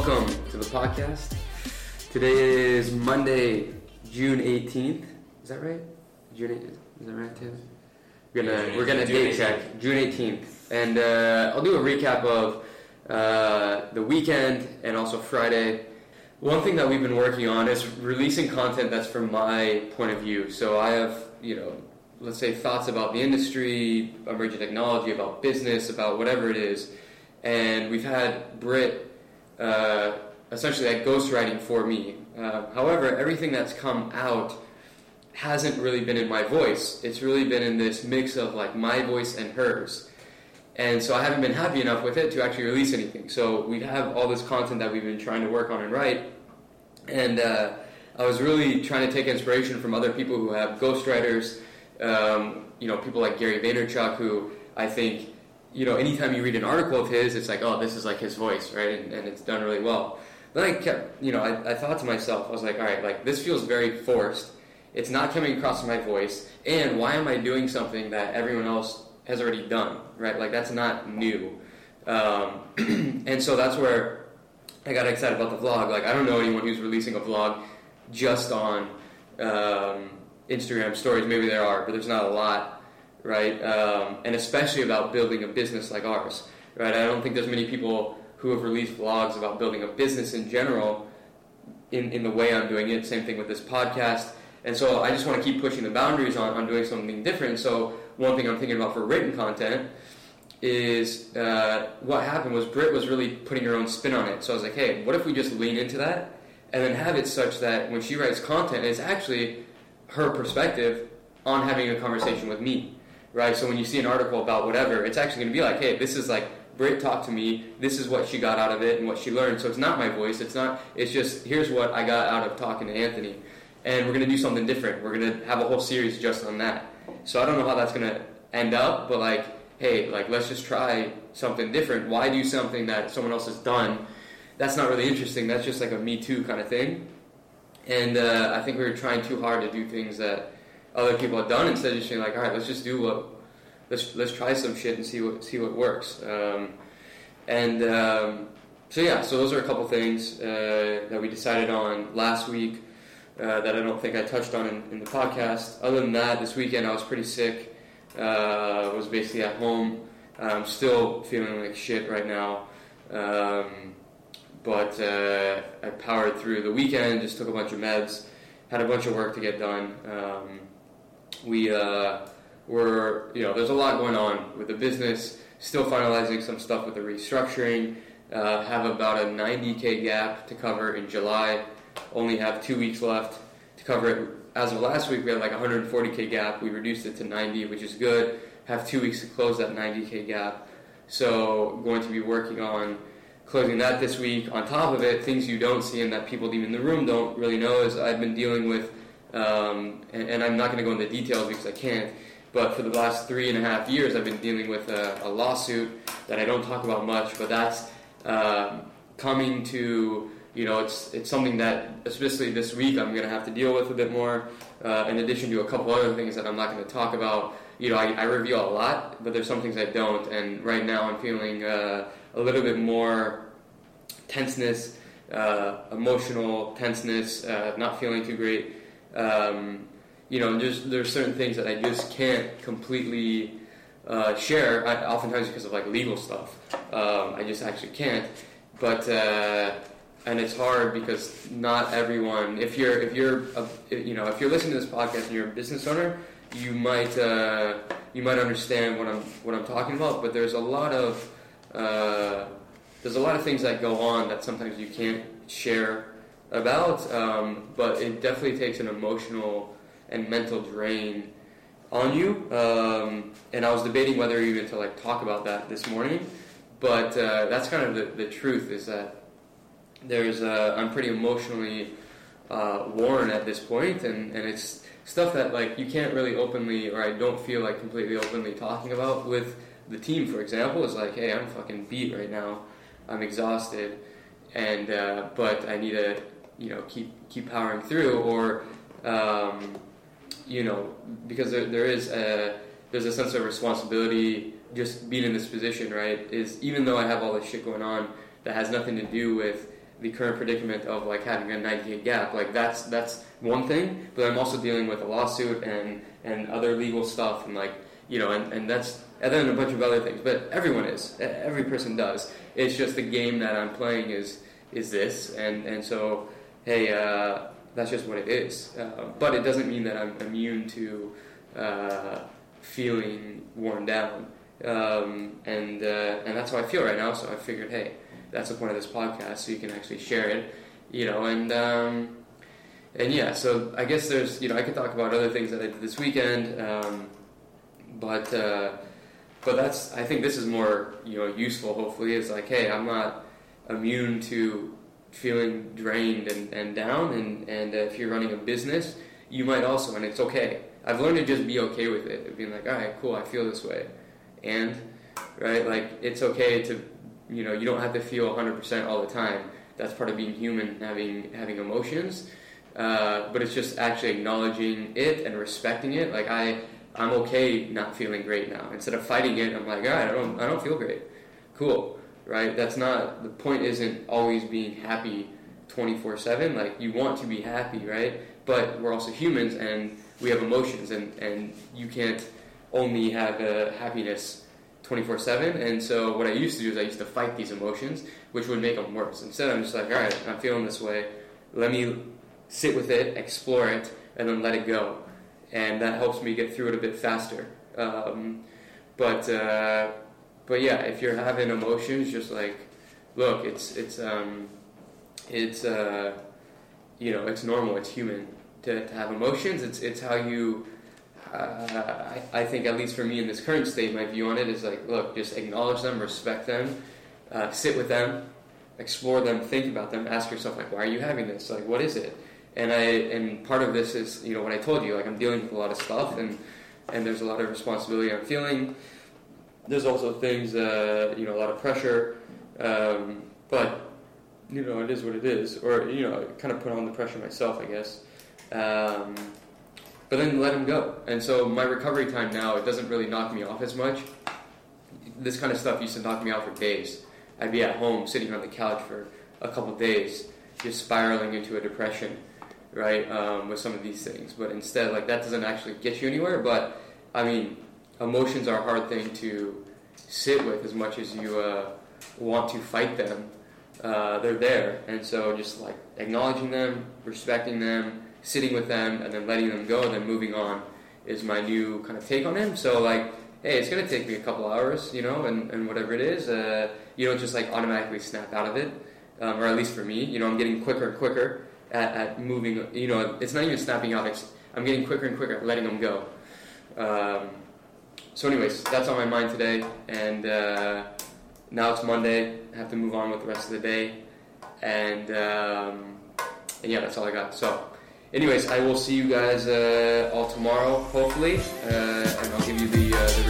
welcome to the podcast. Today is Monday, June 18th. Is that right? June 18th. Is that right, Tim? We're gonna June we're gonna 18th. date check June 18th, and uh, I'll do a recap of uh, the weekend and also Friday. One thing that we've been working on is releasing content that's from my point of view. So I have you know let's say thoughts about the industry, emerging technology, about business, about whatever it is, and we've had Britt uh, essentially like ghostwriting for me. Uh, however, everything that's come out hasn't really been in my voice. It's really been in this mix of like my voice and hers. And so I haven't been happy enough with it to actually release anything. So we have all this content that we've been trying to work on and write. And uh, I was really trying to take inspiration from other people who have ghostwriters, um, you know, people like Gary Vaynerchuk, who I think, you know, anytime you read an article of his, it's like, oh, this is like his voice, right? And, and it's done really well. Then I kept, you know, I, I thought to myself, I was like, all right, like this feels very forced. It's not coming across my voice. And why am I doing something that everyone else has already done, right? Like that's not new. Um, and so that's where I got excited about the vlog. Like I don't know anyone who's releasing a vlog just on um, Instagram stories. Maybe there are, but there's not a lot, right? Um, and especially about building a business like ours, right? I don't think there's many people who have released vlogs about building a business in general in, in the way I'm doing it. Same thing with this podcast. And so I just want to keep pushing the boundaries on, on doing something different. So one thing I'm thinking about for written content is uh, what happened was Britt was really putting her own spin on it. So I was like, hey, what if we just lean into that and then have it such that when she writes content, it's actually her perspective on having a conversation with me, right? So when you see an article about whatever, it's actually going to be like, hey, this is like Britt talked to me. This is what she got out of it and what she learned. So it's not my voice. It's not. It's just here's what I got out of talking to Anthony, and we're going to do something different. We're going to have a whole series just on that. So I don't know how that's going to end up, but like, hey, like let's just try something different. Why do something that someone else has done? That's not really interesting. That's just like a me too kind of thing. And uh, I think we were trying too hard to do things that other people have done instead of just saying like, all right, let's just do what let's let's try some shit and see what see what works. Um, and um, so yeah, so those are a couple things uh, that we decided on last week uh, that I don't think I touched on in, in the podcast. Other than that, this weekend I was pretty sick. Uh, was basically at home. I'm still feeling like shit right now. Um, but uh, I powered through the weekend. Just took a bunch of meds. Had a bunch of work to get done. Um, we uh, were, you know, there's a lot going on with the business. Still finalizing some stuff with the restructuring. Uh, have about a 90k gap to cover in July. Only have two weeks left to cover it. As of last week, we had like 140k gap. We reduced it to 90, which is good. Have two weeks to close that 90k gap. So going to be working on closing that this week. On top of it, things you don't see and that people even in the room don't really know is I've been dealing with, um, and, and I'm not going to go into details because I can't. But for the last three and a half years, I've been dealing with a, a lawsuit that I don't talk about much. But that's um, coming to you know it's it's something that especially this week I'm going to have to deal with a bit more. Uh, in addition to a couple other things that I'm not going to talk about. You know, I, I reveal a lot, but there's some things I don't. And right now, I'm feeling uh, a little bit more tenseness, uh, emotional tenseness, uh, not feeling too great. Um, you know, there's there's certain things that I just can't completely uh, share. I, oftentimes because of like legal stuff, um, I just actually can't. But uh, and it's hard because not everyone. If you're if you're a, you know if you're listening to this podcast and you're a business owner, you might uh, you might understand what I'm what I'm talking about. But there's a lot of uh, there's a lot of things that go on that sometimes you can't share about. Um, but it definitely takes an emotional and mental drain on you. Um, and I was debating whether even to like talk about that this morning. But uh, that's kind of the, the truth is that there's I'm pretty emotionally uh, worn at this point, and, and it's stuff that like you can't really openly or I don't feel like completely openly talking about with the team. For example, is like, hey, I'm fucking beat right now. I'm exhausted, and uh, but I need to you know keep keep powering through, or um, you know because there, there is a there's a sense of responsibility just being in this position, right? Is even though I have all this shit going on that has nothing to do with the current predicament of like having a 90 day gap. Like that's that's one thing, but I'm also dealing with a lawsuit and and other legal stuff and like you know and, and that's and then a bunch of other things. But everyone is every person does. It's just the game that I'm playing is is this and and so hey uh, that's just what it is. Uh, but it doesn't mean that I'm immune to uh, feeling worn down. Um, and uh, and that's how I feel right now. So I figured, hey, that's the point of this podcast, so you can actually share it, you know. And um, and yeah, so I guess there's, you know, I could talk about other things that I did this weekend, um, but uh, but that's I think this is more you know useful. Hopefully, is like, hey, I'm not immune to feeling drained and, and down, and and if you're running a business, you might also, and it's okay. I've learned to just be okay with it, being like, all right, cool, I feel this way, and right, like it's okay to, you know, you don't have to feel 100% all the time. That's part of being human, having having emotions. Uh, but it's just actually acknowledging it and respecting it. Like I, I'm okay not feeling great now. Instead of fighting it, I'm like, all right, I don't, I don't feel great. Cool, right? That's not the point. Isn't always being happy 24 seven. Like you want to be happy, right? But we're also humans and we have emotions, and and you can't only have a happiness 24 7. And so, what I used to do is I used to fight these emotions, which would make them worse. Instead, I'm just like, all right, I'm feeling this way. Let me sit with it, explore it, and then let it go. And that helps me get through it a bit faster. Um, but, uh, but yeah, if you're having emotions, just like, look, it's, it's, um, it's, uh, you know, it's normal, it's human to, to have emotions. It's, it's how you uh, I, I, think at least for me in this current state, my view on it is like, look, just acknowledge them, respect them, uh, sit with them, explore them, think about them, ask yourself like, why are you having this? Like, what is it? And I and part of this is you know what I told you, like I'm dealing with a lot of stuff, and and there's a lot of responsibility I'm feeling. There's also things, uh, you know, a lot of pressure, um, but you know, it is what it is, or you know, I kind of put on the pressure myself, I guess. Um, but then let him go. And so my recovery time now, it doesn't really knock me off as much. This kind of stuff used to knock me out for days. I'd be at home sitting on the couch for a couple days, just spiraling into a depression, right, um, with some of these things. But instead, like, that doesn't actually get you anywhere. But, I mean, emotions are a hard thing to sit with as much as you uh, want to fight them. Uh, they're there. And so just, like, acknowledging them, respecting them, sitting with them and then letting them go and then moving on is my new kind of take on him. So like, hey, it's gonna take me a couple hours, you know, and, and whatever it is, uh, you don't just like automatically snap out of it, um, or at least for me, you know, I'm getting quicker and quicker at, at moving. You know, it's not even snapping out; it's I'm getting quicker and quicker at letting them go. Um, so, anyways, that's on my mind today, and uh, now it's Monday. I have to move on with the rest of the day, and um, and yeah, that's all I got. So anyways, I will see you guys uh, all tomorrow, hopefully, uh, and I'll give you the, uh, the